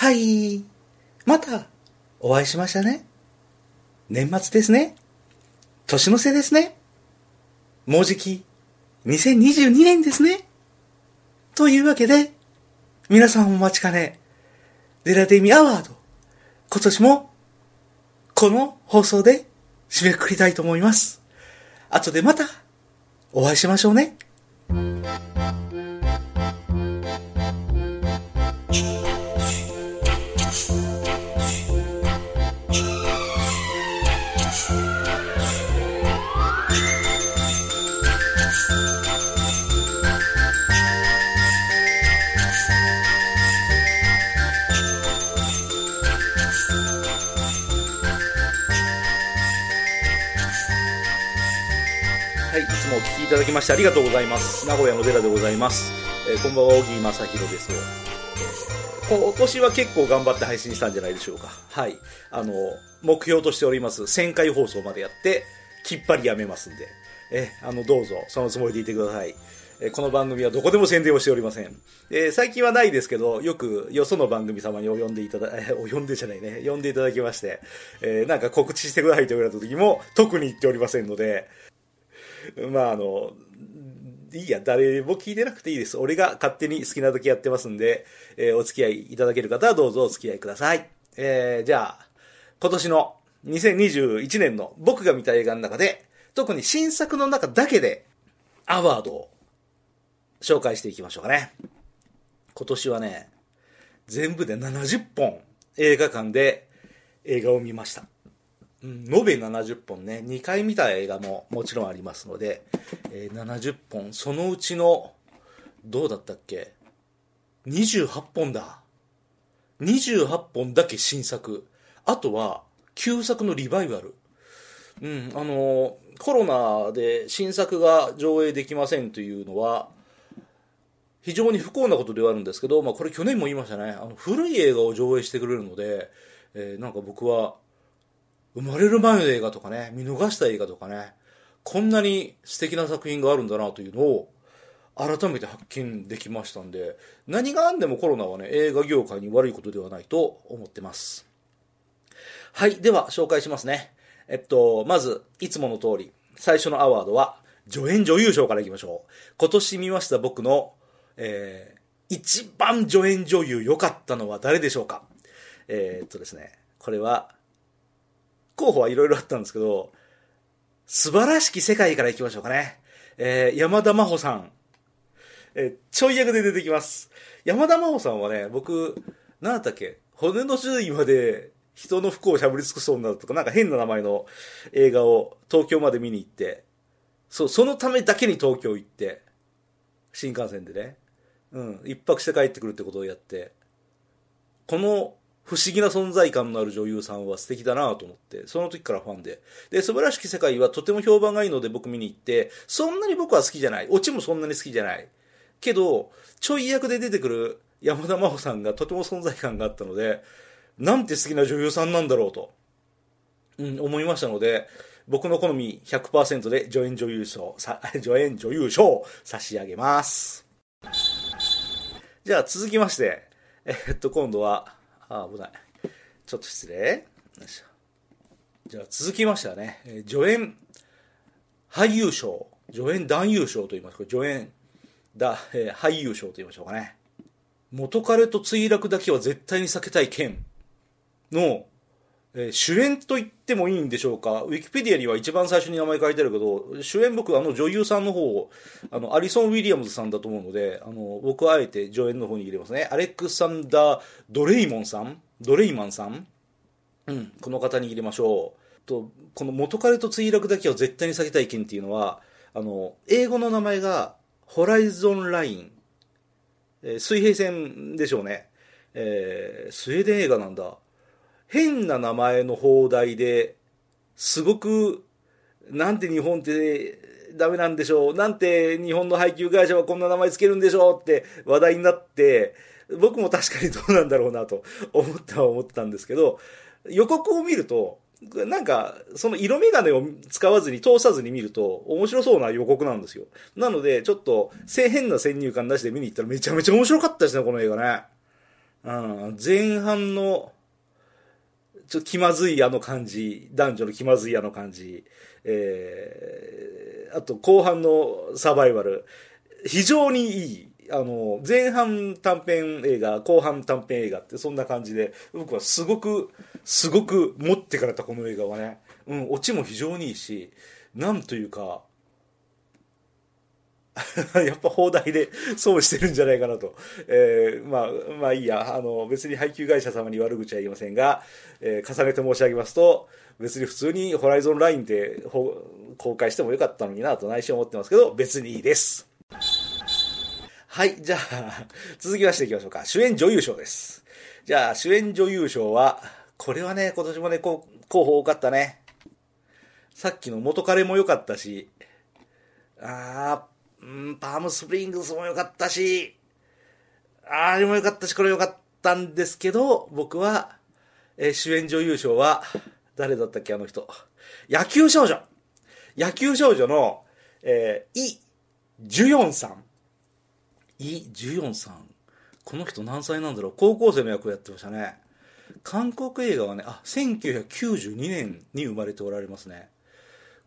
はい。また、お会いしましたね。年末ですね。年の瀬ですね。もうじき、2022年ですね。というわけで、皆さんお待ちかね、デラデミアワード、今年も、この放送で締めくくりたいと思います。後でまた、お会いしましょうね。ただきましてありがとうございます。名古屋の寺でございます。えーこんばんは、小木正弘です。今年は結構頑張って配信したんじゃないでしょうか。はい。あの、目標としております、1000回放送までやって、きっぱりやめますんで、えあの、どうぞ、そのつもりでいてください。えこの番組はどこでも宣伝をしておりません。えー最近はないですけど、よくよその番組様にお呼んでいただ、え お呼んでじゃないね、呼んでいただきまして、えーなんか告知してくださいと言われた時も、特に言っておりませんので、まああの、いいや、誰も聞いてなくていいです。俺が勝手に好きな時やってますんで、えーお付き合いいただける方はどうぞお付き合いください。えーじゃあ、今年の2021年の僕が見た映画の中で、特に新作の中だけで、アワードを紹介していきましょうかね。今年はね、全部で70本映画館で映画を見ました。うん延べ70本ね。2回見た映画ももちろんありますので、えー70本。そのうちのどうだったっけ？28本だ。28本だけ新作。あとは旧作のリバイバル。うんあのコロナで新作が上映できませんというのは非常に不幸なことではあるんですけど、まあ、これ去年も言いましたね。あの古い映画を上映してくれるので、えーなんか僕は生まれる前の映画とかね見逃した映画とかねこんなに素敵な作品があるんだなというのを改めて発見できましたんで何があんでもコロナはね映画業界に悪いことではないと思ってます。はいでは紹介しますね。えっとまずいつもの通り最初のアワードは助演女優賞からいきましょう。今年見ました僕の、えー一番助演女優良かったのは誰でしょうか？えーっとですねこれは候補はいろいろあったんですけど、素晴らしき世界から行きましょうかね。えー山田真帆さん。えーちょい役で出てきます。山田真帆さんはね、僕、なんだったっけ、骨の髄位まで人の不幸をしゃぶり尽くそうになるとか、なんか変な名前の映画を東京まで見に行って、そう、そのためだけに東京行って、新幹線でね、うん、一泊して帰ってくるってことをやって、この不思議な存在感のある女優さんは素敵だなと思って、その時からファンで。で、素晴らしき世界はとても評判がいいので僕見に行って、そんなに僕は好きじゃない。オチもそんなに好きじゃない。けど、ちょい役で出てくる山田真帆さんがとても存在感があったので、なんて好きな女優さんなんだろうと、うん、思いましたので、僕の好み100%で助演女優賞、さ 助演女優賞差し上げます。じゃあ続きまして、えっと、今度は、あ、危ない。ちょっと失礼。よいしょじゃあ続きましてはね、えー助演俳優賞、助演男優賞と言いますか、助演だ、えー俳優賞と言いましょうかね。元彼と墜落だけは絶対に避けたい件の、えー主演と言ってもいいんでしょうか？ウィキペディアには一番最初に名前書いてあるけど、主演僕、あの女優さんの方を、あの、アリソン・ウィリアムズさんだと思うので、あの、僕はあえて助演の方に入れますね。アレクサンダー・ドレイモンさん？ドレイマンさん？うん、この方に入れましょう。と、この元彼と墜落だけは絶対に避けたい件っていうのは、あの、英語の名前が、ホライゾンライン。えー水平線でしょうね。えースウェーデン映画なんだ。変な名前の放題で、すごく、なんて日本ってダメなんでしょう。なんて日本の配給会社はこんな名前つけるんでしょうって話題になって、僕も確かにどうなんだろうなと 思っては思ったんですけど、予告を見ると、なんか、その色眼鏡を使わずに、通さずに見ると、面白そうな予告なんですよ。なので、ちょっと、変な先入観なしで見に行ったらめちゃめちゃ面白かったですね、この映画ね。うん、前半の、ちょっと気まずいあの感じ、男女の気まずいあの感じ、えー、あと後半のサバイバル、非常にいい。あの、前半短編映画、後半短編映画ってそんな感じで、僕はすごく、すごく持ってかれたこの映画はね、うん、オチも非常にいいし、なんというか、やっぱ放題で 損してるんじゃないかなと。えー、まあ、まあいいや。あの、別に配給会社様に悪口は言いませんが、えー、重ねて申し上げますと、別に普通にホライゾンラインで公開してもよかったのになと内心思ってますけど、別にいいです。はい、じゃあ、続きましていきましょうか。主演女優賞です。じゃあ、主演女優賞は、これはね、今年もね、候補多かったね。さっきの元彼も良かったし、あー、うん、パームスプリングスも良かったし、あれも良かったし、これ良かったんですけど、僕は、えー、主演女優賞は、誰だったっけ、あの人。野球少女野球少女の、えー、イ・ジュヨンさん。イ・ジュヨンさん。この人何歳なんだろう高校生の役をやってましたね。韓国映画はね、あ、1992年に生まれておられますね。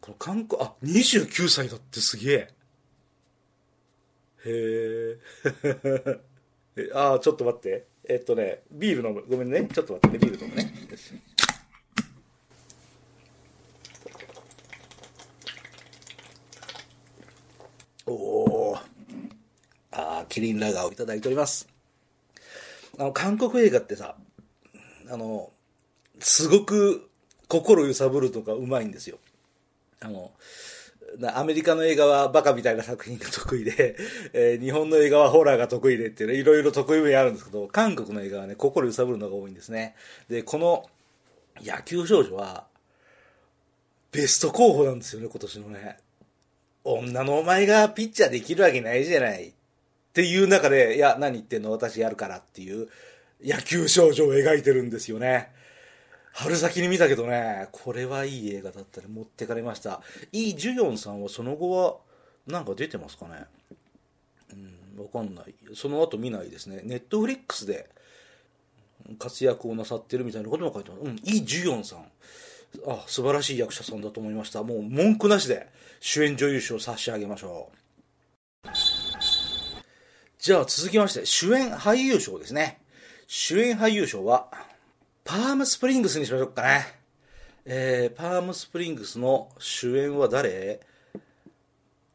この韓国、あ、29歳だってすげえ。へ え。ああ、ちょっと待って。えっとね、ビール飲む。ごめんね。ちょっと待って。ビール飲むね。よし。おお。あキリンラガーをいただいております。あの、韓国映画ってさ、あの、すごく心揺さぶるとかうまいんですよ。あの、アメリカの映画はバカみたいな作品が得意で、えー、日本の映画はホラーが得意でっていうね、いろいろ得意分野あるんですけど、韓国の映画はね、心揺さぶるのが多いんですね。で、この野球少女は、ベスト候補なんですよね、今年のね。女のお前がピッチャーできるわけないじゃない。っていう中で、いや、何言ってんの？私やるからっていう野球少女を描いてるんですよね。春先に見たけどね、これはいい映画だったね。持ってかれました。イ・ジュヨンさんはその後は、なんか出てますかねうん、わかんない。その後見ないですね。ネットフリックスで活躍をなさってるみたいなことも書いてます。うん、イ・ジュヨンさん。あ、素晴らしい役者さんだと思いました。もう文句なしで主演女優賞を差し上げましょう。じゃあ続きまして、主演俳優賞ですね。主演俳優賞は、パームスプリングスにしましょうかね。えー、パームスプリングスの主演は誰？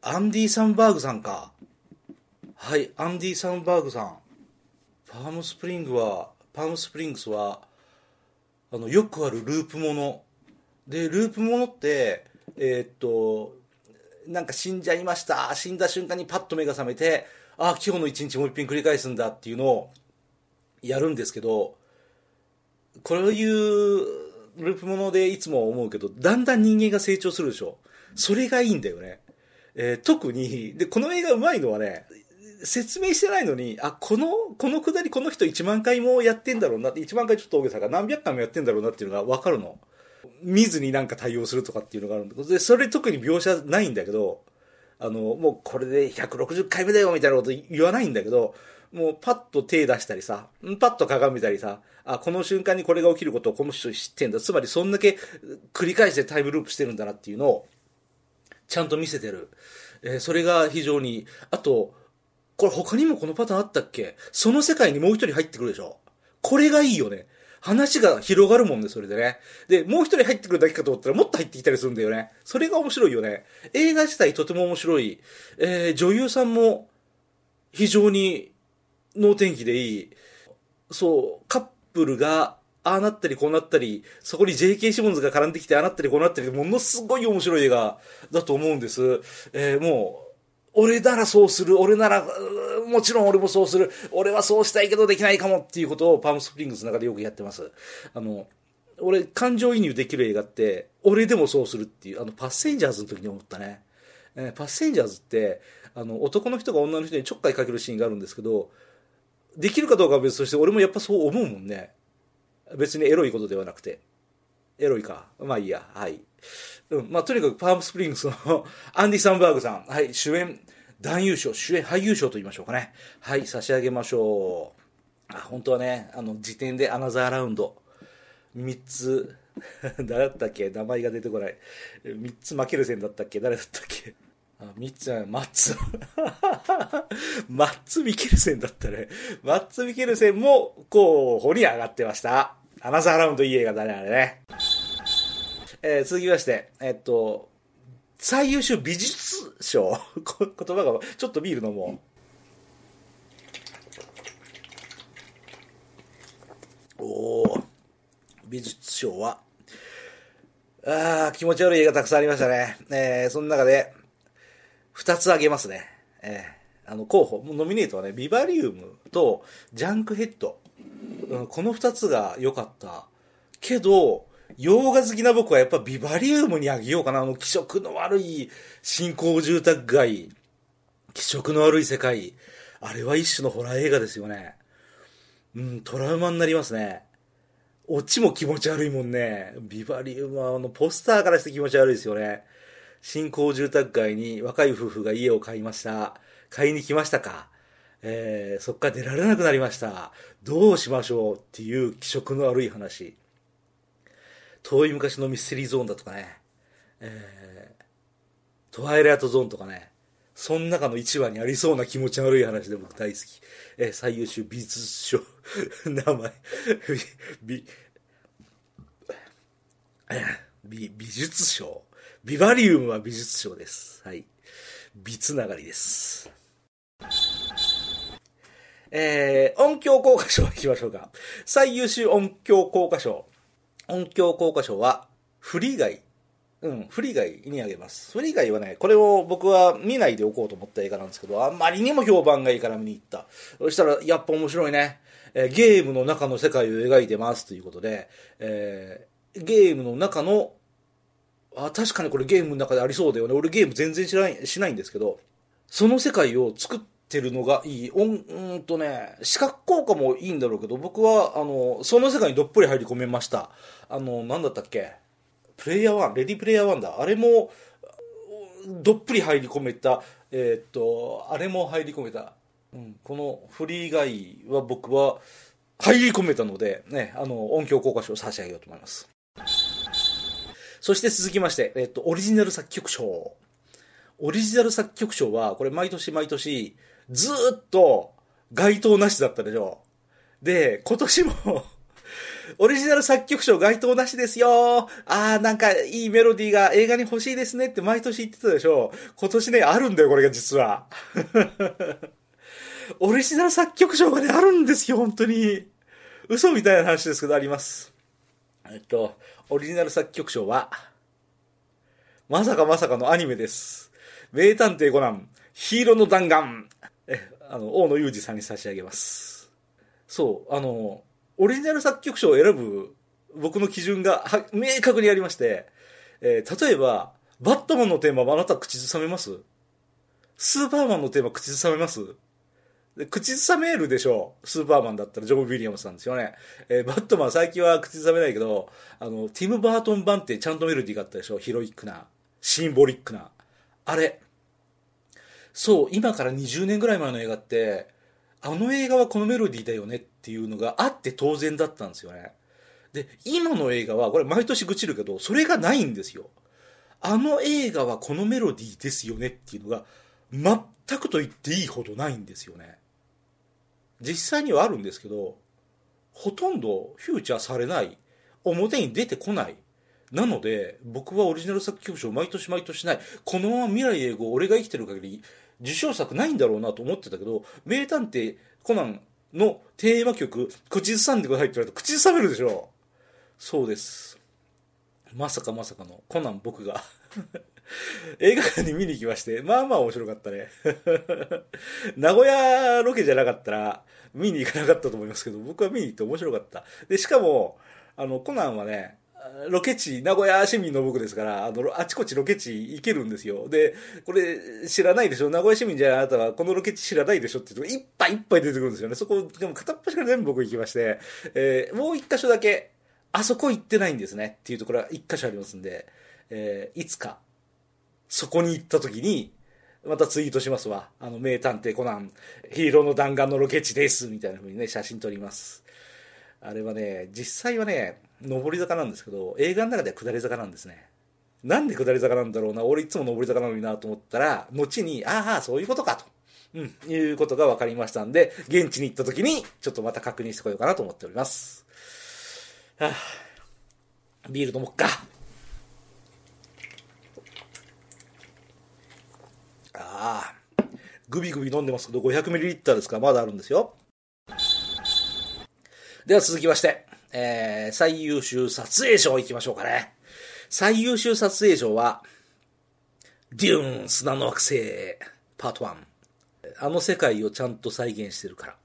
アンディ・サンバーグさんか。はい、アンディ・サンバーグさん。パームスプリングは、パームスプリングスは、あの、よくあるループもの。で、ループものって、えー、っと、なんか死んじゃいました。死んだ瞬間にパッと目が覚めて、ああ、今日の一日もう一品繰り返すんだっていうのをやるんですけど、こういうループものでいつも思うけど、だんだん人間が成長するでしょ。それがいいんだよね。えー、特に、で、この映画うまいのはね、説明してないのに、あ、この、このくだりこの人1万回もやってんだろうなって、1万回ちょっと大げさが何百回もやってんだろうなっていうのがわかるの。見ずになんか対応するとかっていうのがあるんだけど、で、それ特に描写ないんだけど、あの、もうこれで160回目だよみたいなこと言わないんだけど、もうパッと手出したりさ、パッと鏡見たりさ、あ、この瞬間にこれが起きることをこの人知ってんだ。つまりそんだけ繰り返してタイムループしてるんだなっていうのを、ちゃんと見せてる。えー、それが非常に、あと、これ他にもこのパターンあったっけ？その世界にもう一人入ってくるでしょこれがいいよね。話が広がるもんね、それでね。で、もう一人入ってくるだけかと思ったらもっと入ってきたりするんだよね。それが面白いよね。映画自体とても面白い。えー、女優さんも非常に能天気でいい。そう、カップルが、ああなったりこうなったり、そこに J.K. シモンズが絡んできてああなったりこうなったり、ものすごい面白い映画だと思うんです。えー、もう、俺ならそうする、俺なら、もちろん俺もそうする、俺はそうしたいけどできないかもっていうことをパームスプリングスの中でよくやってます。あの、俺、感情移入できる映画って、俺でもそうするっていう、あの、パッセンジャーズの時に思ったね。えー、パッセンジャーズって、あの、男の人が女の人にちょっかいかけるシーンがあるんですけど、できるかどうかは別として、俺もやっぱそう思うもんね。別にエロいことではなくて。エロいか。まあいいや。はい。うん。まあとにかくパームスプリングスの アンディ・サンバーグさん。はい。主演、男優賞、主演俳優賞と言いましょうかね。はい。差し上げましょう。あ、本当はね、あの、時点でアナザーラウンド、3つ、誰だったっけ？名前が出てこない。3つ負ける線だったっけ？誰だったっけ？あ、3つじゃない、マッツ。マッツ・ミケルセンだったね。マッツ・ミケルセンも候補に上がってました。アナザーラウンドいい映画だね、あれね。えー、続きまして、えっと、最優秀美術賞。言葉が、ちょっとビール飲もう。おお美術賞は、ああ、気持ち悪い映画たくさんありましたね。えー、その中で、二つ挙げますね。えー、あの、候補、ノミネートはね、ビバリウムとジャンクヘッド。うん、この二つが良かった。けど、洋画好きな僕はやっぱビバリウムにあげようかな。あの気色の悪い新興住宅街。気色の悪い世界。あれは一種のホラー映画ですよね。うん、トラウマになりますね。オチも気持ち悪いもんね。ビバリウムはあのポスターからして気持ち悪いですよね。新興住宅街に若い夫婦が家を買いました。買いに来ましたか？えー、そっか出られなくなりました。どうしましょうっていう気色の悪い話。遠い昔のミステリーゾーンだとかね、えー、トワイライトゾーンとかね、その中の1話にありそうな気持ち悪い話で僕大好き。えー、最優秀美術賞、名前、美、美、美術賞。ビバリウムは美術賞です。はい。美つながりです。えー、音響効果賞いきましょうか。最優秀音響効果賞。音響効果賞は、フリーガイ。うん、フリーガイにあげます。フリーガイはね、これを僕は見ないでおこうと思った映画なんですけど、あんまりにも評判がいいから見に行った。そしたら、やっぱ面白いね。えー、ゲームの中の世界を描いてますということで、えー、ゲームの中の、あ、確かにこれゲームの中でありそうだよね。俺ゲーム全然知らない、しないんですけど、その世界を作って、るのがいい。うんとね、視覚効果もいいんだろうけど、僕は、あの、その世界にどっぷり入り込めました。あの、なんだったっけ？プレイヤー1、レディプレイヤー1だ。あれも、どっぷり入り込めた。えー、っと、あれも入り込めた。うん、このフリーガイは僕は入り込めたので、ね、あの、音響効果賞を差し上げようと思います。そして続きまして、えっと、オリジナル作曲賞。オリジナル作曲賞は、これ毎年毎年、ずっと該当なしだったでしょ。で、今年も オリジナル作曲賞該当なしですよあー、なんかいいメロディーが映画に欲しいですねって毎年言ってたでしょ今年ね、あるんだよ、これが実は。オリジナル作曲賞がね、あるんですよ、本当に。嘘みたいな話ですけど、あります。えっと、オリジナル作曲賞は、まさかまさかのアニメです。名探偵コナン、ヒーローの弾丸。え、あの、大野裕二さんに差し上げます。そう、あの、オリジナル作曲賞を選ぶ僕の基準が明確にありまして、えー、例えば、バットマンのテーマはあなた口ずさめますスーパーマンのテーマ口ずさめます口ずさめるでしょうスーパーマンだったらジョブ・ウィリアムスなんですよね。えー、バットマン最近は口ずさめないけど、あの、ティム・バートン版ってちゃんとメロディーがあったでしょヒロイックな、シンボリックな。あれ。そう、今から20年ぐらい前の映画って、あの映画はこのメロディーだよねっていうのがあって当然だったんですよね。で、今の映画は、これ毎年愚痴るけど、それがないんですよ。あの映画はこのメロディーですよねっていうのが、全くと言っていいほどないんですよね。実際にはあるんですけど、ほとんどフューチャーされない。表に出てこない。なので、僕はオリジナル作曲賞毎年毎年ない。このまま未来英語、俺が生きてる限り、受賞作ないんだろうなと思ってたけど、名探偵コナンのテーマ曲、口ずさんでくださいって言われると口ずさめるでしょそうです。まさかまさかのコナン僕が映画館に見に行きまして、まあまあ面白かったね 名古屋ロケじゃなかったら見に行かなかったと思いますけど、僕は見に行って面白かった。で、しかも、あの、コナンはね、ロケ地、名古屋市民の僕ですから、あの、あちこちロケ地行けるんですよ。で、これ知らないでしょ？名古屋市民じゃあなたはこのロケ地知らないでしょって言うと、いっぱいいっぱい出てくるんですよね。そこ、でも片っ端から全部僕行きまして、えー、もう一箇所だけ、あそこ行ってないんですねっていうところが一箇所ありますんで、えー、いつか、そこに行った時に、またツイートしますわ。あの、名探偵コナン、ヒーローの弾丸のロケ地です。みたいな風にね、写真撮ります。あれはね、実際はね、上り坂なんですけど、映画の中では下り坂なんですね。なんで下り坂なんだろうな、俺いつも上り坂なのになと思ったら、後に、ああ、そういうことかと。うん、いうことが分かりましたんで、現地に行った時に、ちょっとまた確認してこようかなと思っております。はあ、ビール飲もっか。ああ、グビグビ飲んでますけど、500ml ですからまだあるんですよ。では続きまして、えー、最優秀撮影賞いきましょうかね。最優秀撮影賞は、デューン砂の惑星パート1。あの世界をちゃんと再現してるから。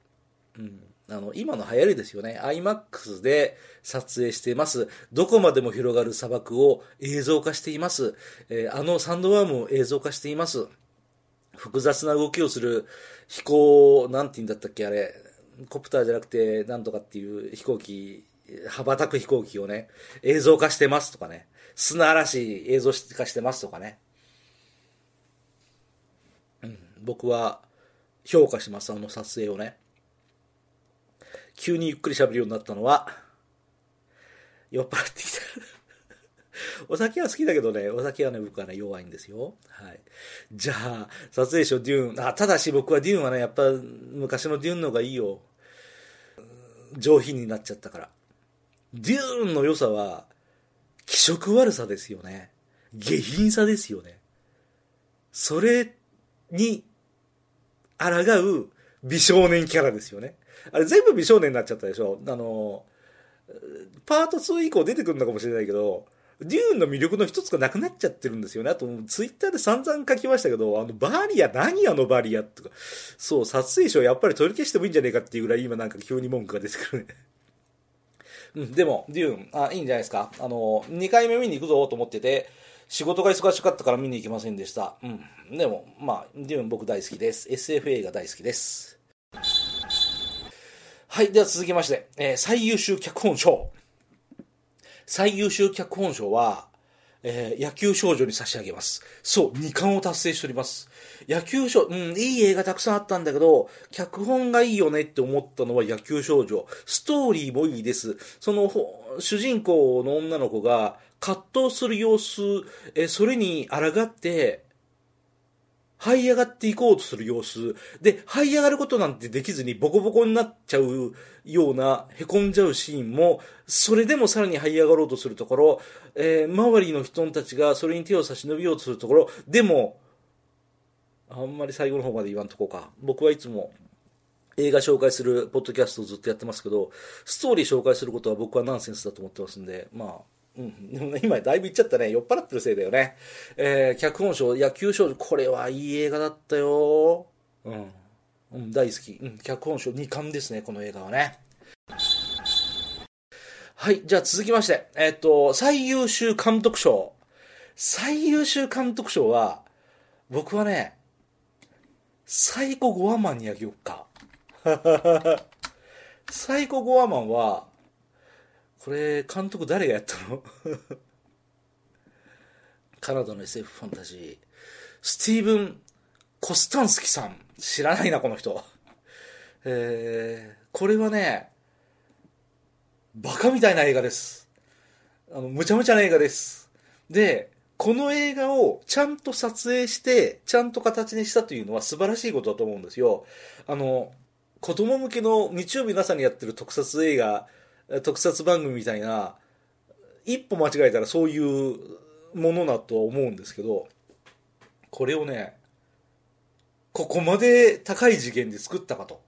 うん。あの、今の流行りですよね。IMAX で撮影しています。どこまでも広がる砂漠を映像化しています。えー、あのサンドワームを映像化しています。複雑な動きをする飛行、なんて言うんだったっけ、あれ。コプターじゃなくて、なんとかっていう飛行機、羽ばたく飛行機をね、映像化してますとかね。砂嵐映像化してますとかね。うん、僕は評価します、あの撮影をね。急にゆっくり喋るようになったのは、酔っ払ってきた お酒は好きだけどね、お酒はね、僕はね、弱いんですよ。はい。じゃあ、撮影賞デューン。あ、ただし僕はデューンはね、やっぱ昔のデューンの方がいいよ。上品になっちゃったから。デューンの良さは、気色悪さですよね。下品さですよね。それに、抗う美少年キャラですよね。あれ全部美少年になっちゃったでしょあの、パート2以降出てくるのかもしれないけど、デューンの魅力の一つがなくなっちゃってるんですよね。あと、ツイッターで散々書きましたけど、あの、バリア、何あのバリアとか、そう、撮影賞やっぱり取り消してもいいんじゃねえかっていうぐらい今なんか急に文句が出てくるね。うん、でも、デューン、あ、いいんじゃないですか。あの、2回目見に行くぞと思ってて、仕事が忙しかったから見に行きませんでした。うん。でも、まあ、デューン僕大好きです。SF 映画大好きです。はい。では続きまして、えー、最優秀脚本賞。最優秀脚本賞は、えー、野球少女に差し上げます。そう、2冠を達成しております。野球少、うん、いい映画たくさんあったんだけど、脚本がいいよねって思ったのは野球少女。ストーリーもいいです。その、主人公の女の子が葛藤する様子、えそれに抗って、這い上がっていこうとする様子。で、這い上がることなんてできずにボコボコになっちゃうような、凹んじゃうシーンも、それでもさらに這い上がろうとするところ、えー、周りの人たちがそれに手を差し伸びようとするところ、でも、あんまり最後の方まで言わんとこうか。僕はいつも映画紹介するポッドキャストをずっとやってますけど、ストーリー紹介することは僕はナンセンスだと思ってますんで、まあ、うん。今だいぶ言っちゃったね。酔っ払ってるせいだよね。えー、脚本賞、野球賞、これはいい映画だったよ。うん。うん、大好き。うん、脚本賞2冠ですね、この映画はね。はい、じゃあ続きまして、えっ、と、最優秀監督賞。最優秀監督賞は、僕はね、サイコ・ゴアマンにあげようか。サイコ・ゴアマンは、これ、監督誰がやったの？カナダの SF ファンタジー。スティーブン・コスタンスキさん。知らないな、この人。えー、これはね、バカみたいな映画です。あの、むちゃむちゃな映画です。で、この映画をちゃんと撮影して、ちゃんと形にしたというのは素晴らしいことだと思うんですよ。あの、子供向けの日曜日の朝にやってる特撮映画、特撮番組みたいな一歩間違えたらそういうものだとは思うんですけどこれをねここまで高い次元で作ったかと。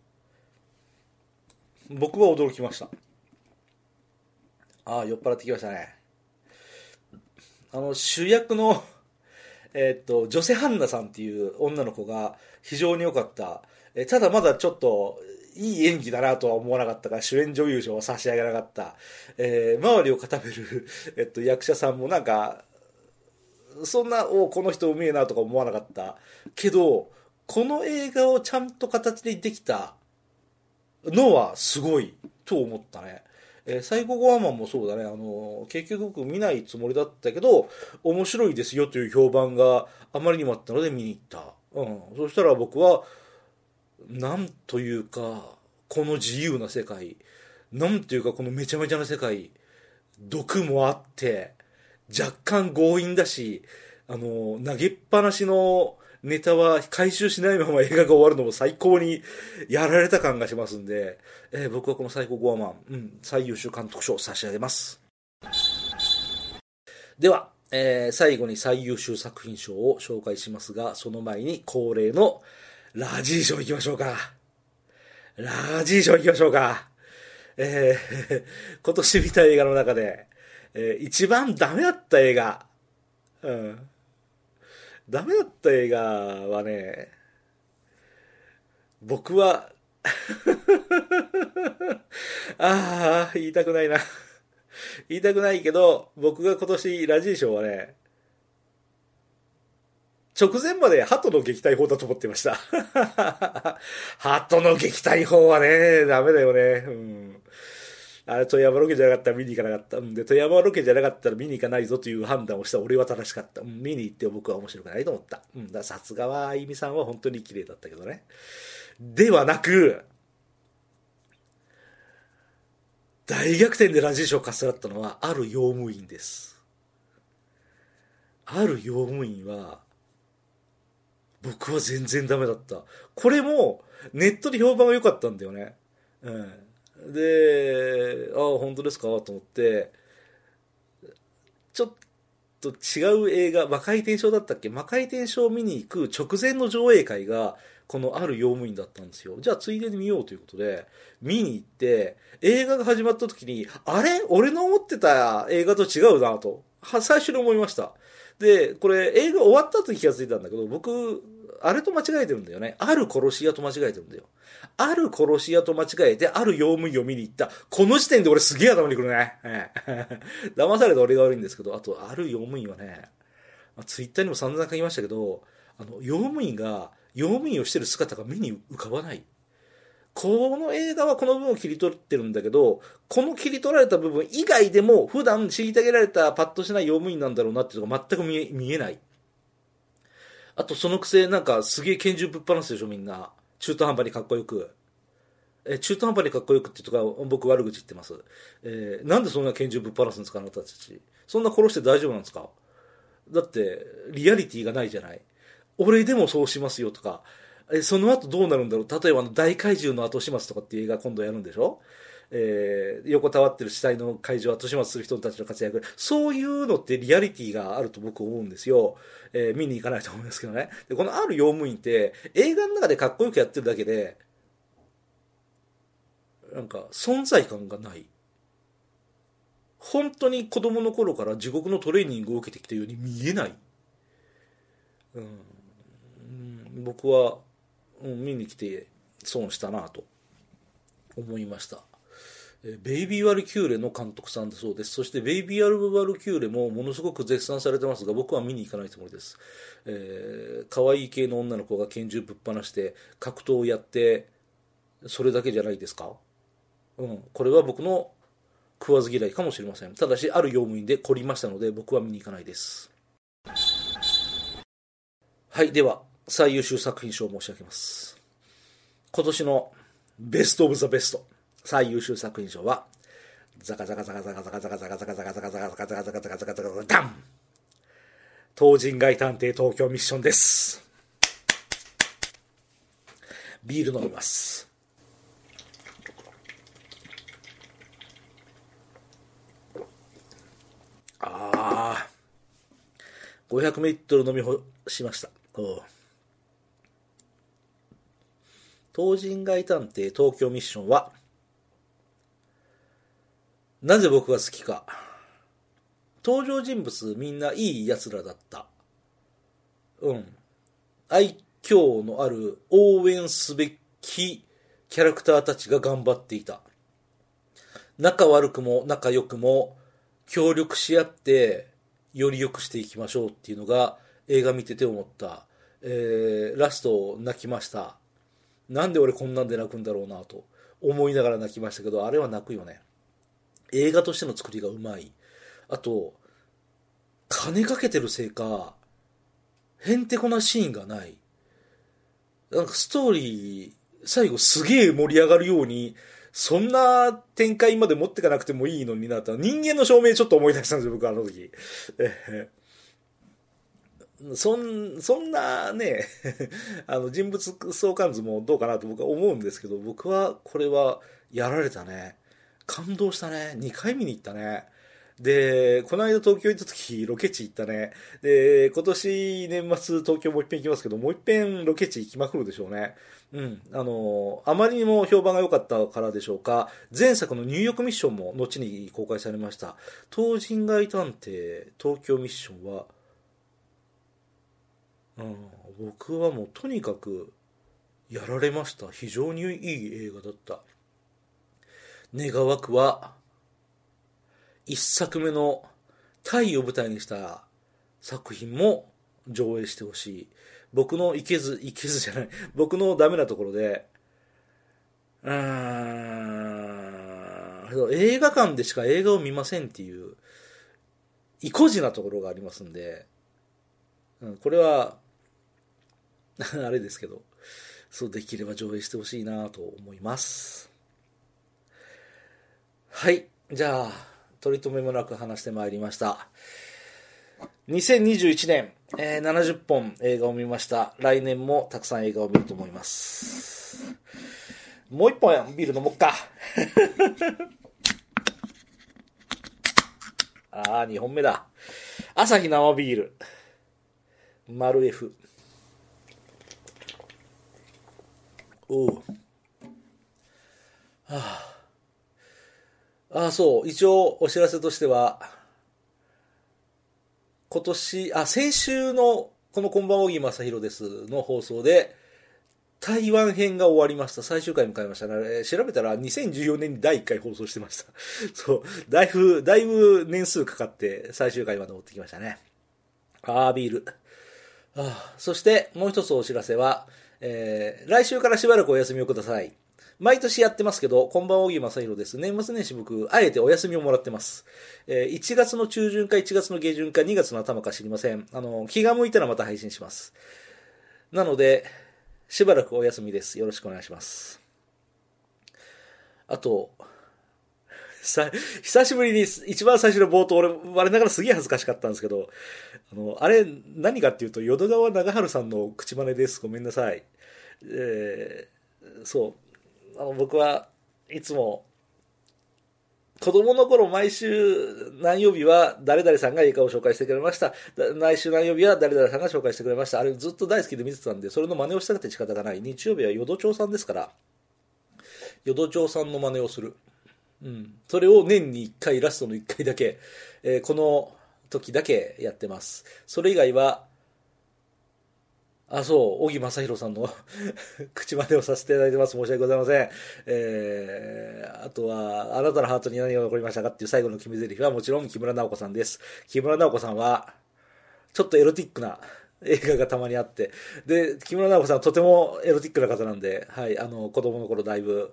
僕は驚きました。ああ酔っ払ってきましたね。あの主役のえっと、ジョセハンナさんっていう女の子が非常に良かった。えただまだちょっといい演技だなとは思わなかったから、主演女優賞は差し上げなかった。えー、周りを固めるえっと、役者さんもなんか、そんな、おこの人うめえなとか思わなかった。けど、この映画をちゃんと形でできたのはすごいと思ったね。えー、サイコゴアマンもそうだね。あの、結局見ないつもりだったけど、面白いですよという評判があまりにもあったので見に行った。うん。そしたら僕は、なんというか、この自由な世界、なんというかこのめちゃめちゃな世界、毒もあって、若干強引だし、あの、投げっぱなしのネタは回収しないまま映画が終わるのも最高にやられた感がしますんで、えー、僕はこの最高5アマン、うん、最優秀監督賞を差し上げます。では、えー、最後に最優秀作品賞を紹介しますが、その前に恒例のラジー賞行きましょうか。ラジー賞行きましょうか。えー、今年見た映画の中で、えー、一番ダメだった映画。うん。ダメだった映画はね、僕は ああ、言いたくないな 言いたくないけど、僕が今年ラジー賞はね、直前まで鳩の撃退法だと思ってました。鳩の撃退法はね、ダメだよね。うん。あれ、富山ロケじゃなかったら見に行かなかった。うんで、富山ロケじゃなかったら見に行かないぞという判断をした俺は正しかった。うん、見に行って僕は面白くないと思った。うん、ださすがはあゆみさんは本当に綺麗だったけどね。ではなく、大逆転でラジー賞をかすらったのは、ある用務員です。ある用務員は、僕は全然ダメだった。これも、ネットで評判が良かったんだよね。うん。で、ああ、本当ですか？と思って、ちょっと違う映画、魔界転生だったっけ？魔界転生を見に行く直前の上映会が、このある用務員だったんですよ。じゃあついでに見ようということで、見に行って、映画が始まった時に、あれ？俺の思ってた映画と違うなと、は最初に思いました。で、これ映画終わった後に気がついたんだけど、僕、あれと間違えてるんだよね。ある殺し屋と間違えてるんだよ。ある殺し屋と間違えて、ある用務員を見に行った。この時点で俺すげえ頭にくるね。騙された俺が悪いんですけど、あと、ある用務員はね、ツイッターにも散々書きましたけど、あの、用務員が用務員をしてる姿が目に浮かばない。この映画はこの部分を切り取ってるんだけど、この切り取られた部分以外でも普段虐げられたパッとしない用務員なんだろうなっていうのが全く見えない。あとそのくせなんかすげえ拳銃ぶっ放すでしょみんな。中途半端にかっこよく。え中途半端にかっこよくってとか僕悪口言ってます。えー、なんでそんな拳銃ぶっ放すんですかあなたたち。そんな殺して大丈夫なんですかだってリアリティがないじゃない。俺でもそうしますよとか、えその後どうなるんだろう例えばあの大怪獣の後始末とかっていう映画今度やるんでしょえー、横たわってる死体の会場を後始末する人たちの活躍。そういうのってリアリティがあると僕思うんですよ。えー、見に行かないと思いますけどね。で、このある用務員って映画の中でかっこよくやってるだけで、なんか存在感がない。本当に子供の頃から地獄のトレーニングを受けてきたように見えない。うん。僕は、うん、見に来て損したなと思いました。ベイビー・ワルキューレの監督さんだそうです。そしてベイビー・ワルキューレもものすごく絶賛されてますが、僕は見に行かないつもりです。えー、可愛い系の女の子が拳銃ぶっ放して格闘をやって、それだけじゃないですか？うん。これは僕の食わず嫌いかもしれません。ただし、ある用務員で凝りましたので、僕は見に行かないです。はい、では、最優秀作品賞を申し上げます。今年のベストオブザベスト最優秀作品賞は、ザカザカザカザカザカザカザカザカザカザカザカザカザカザカザカザカザカザカダン東人街探偵東京ミッションです。ビール飲みます。ああ、500ミリットル飲み干しました。お東人街探偵東京ミッションは、なぜ僕が好きか。登場人物みんないい奴らだった。うん。愛嬌のある応援すべきキャラクターたちが頑張っていた。仲悪くも仲良くも協力し合ってより良くしていきましょうっていうのが映画見てて思った。えー、ラスト泣きました。なんで俺こんなんで泣くんだろうなと思いながら泣きましたけど、あれは泣くよね。映画としての作りがうまい。あと、金かけてるせいか、へんてこなシーンがない。なんかストーリー、最後すげえ盛り上がるように、そんな展開まで持ってかなくてもいいのになと、人間の証明ちょっと思い出したんですよ、僕あの時。え そん、そんなね、あの人物相関図もどうかなと僕は思うんですけど、僕はこれはやられたね。感動したね。2回見に行ったね。で、この間東京行った時、ロケ地行ったね。で、今年年末東京もう一遍行きますけど、もう一遍ロケ地行きまくるでしょうね。うん。あの、あまりにも評判が良かったからでしょうか、前作のニューヨークミッションも後に公開されました。東人街探偵東京ミッションは、うん、僕はもうとにかくやられました。非常にいい映画だった。願わくは、一作目のタイを舞台にした作品も上映してほしい。僕のいけず、いけずじゃない、僕のダメなところで、うーん、映画館でしか映画を見ませんっていう、意固地なところがありますんで、うん、これは、あれですけど、そうできれば上映してほしいなと思います。はい。じゃあ、取り留めもなく話してまいりました。2021年、えー、70本映画を見ました。来年もたくさん映画を見ると思います。もう一本ビール飲もっか。ああ、2本目だ。朝日生ビール。丸 F。おう。はあああ、そう。一応お知らせとしては、今年、あ、先週のこのこんばんは、小木正宏ですの放送で、台湾編が終わりました。最終回迎えましたね。調べたら2014年に第1回放送してました。そう。だいぶ、だいぶ年数かかって最終回まで持ってきましたね。あー、ビール。あそしてもう一つお知らせは、えー、来週からしばらくお休みをください。毎年やってますけど、こんばんは、小木正宏です。年末年始僕、あえてお休みをもらってます。えー、1月の中旬か1月の下旬か2月の頭か知りません。あの、気が向いたらまた配信します。なので、しばらくお休みです。よろしくお願いします。あと、さ、久しぶりに、一番最初の冒頭、俺、我ながらすげえ恥ずかしかったんですけど、あの、あれ、何かっていうと、淀川長春さんの口真似です。ごめんなさい。えー、そう。あの僕はいつも子供の頃毎週何曜日は誰々さんが映画を紹介してくれました。来週何曜日は誰々さんが紹介してくれました。あれずっと大好きで見てたんで、それの真似をしたくて仕方がない。日曜日は淀町さんですから、淀町さんの真似をする。うん。それを年に1回、ラストの1回だけ、えー、この時だけやってます。それ以外は、あ、そう、小木正弘さんの 口真似をさせていただいてます。申し訳ございません。えー、あとは、あなたのハートに何が残りましたかっていう最後の決め台詞はもちろん木村直子さんです。木村直子さんは、ちょっとエロティックな 映画がたまにあって、で、木村直子さんはとてもエロティックな方なんで、はい、あの、子供の頃だいぶ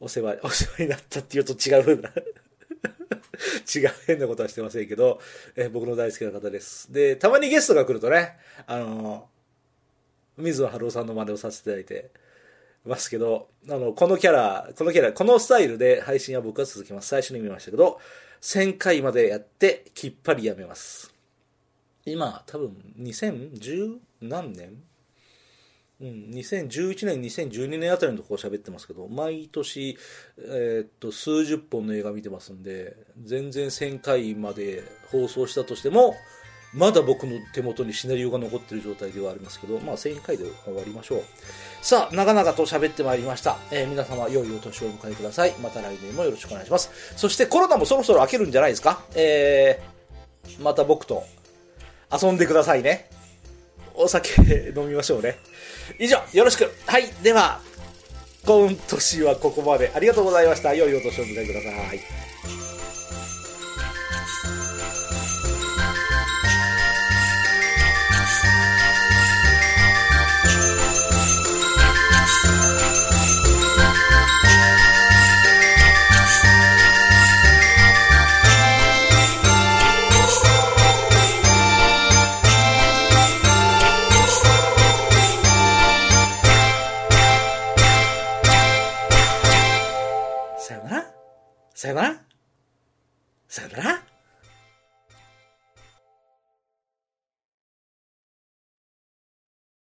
お世話、お世話になったっていうと違うな。違う変なことはしてませんけど、え僕の大好きな方です。で、たまにゲストが来るとね、あの水野晴郎さんの真似をさせていただいてますけど、あの、このキャラ、このキャラ、このスタイルで配信は僕は続きます。最初に見ましたけど、1000回までやってきっぱりやめます。今、多分2010何年？うん、2011年、2012年あたりのところ喋ってますけど、毎年、えー、っと、数十本の映画見てますんで、全然1000回まで放送したとしても、まだ僕の手元にシナリオが残ってる状態ではありますけど、まあ、1000回で終わりましょう。さあ、長々と喋ってまいりました。えー、皆様、良いお年をお迎えください。また来年もよろしくお願いします。そしてコロナもそろそろ明けるんじゃないですか？えー、また僕と遊んでくださいね。お酒飲みましょうね。以上、よろしく。はい、では、今年はここまで。ありがとうございました。良いお年をお迎えください。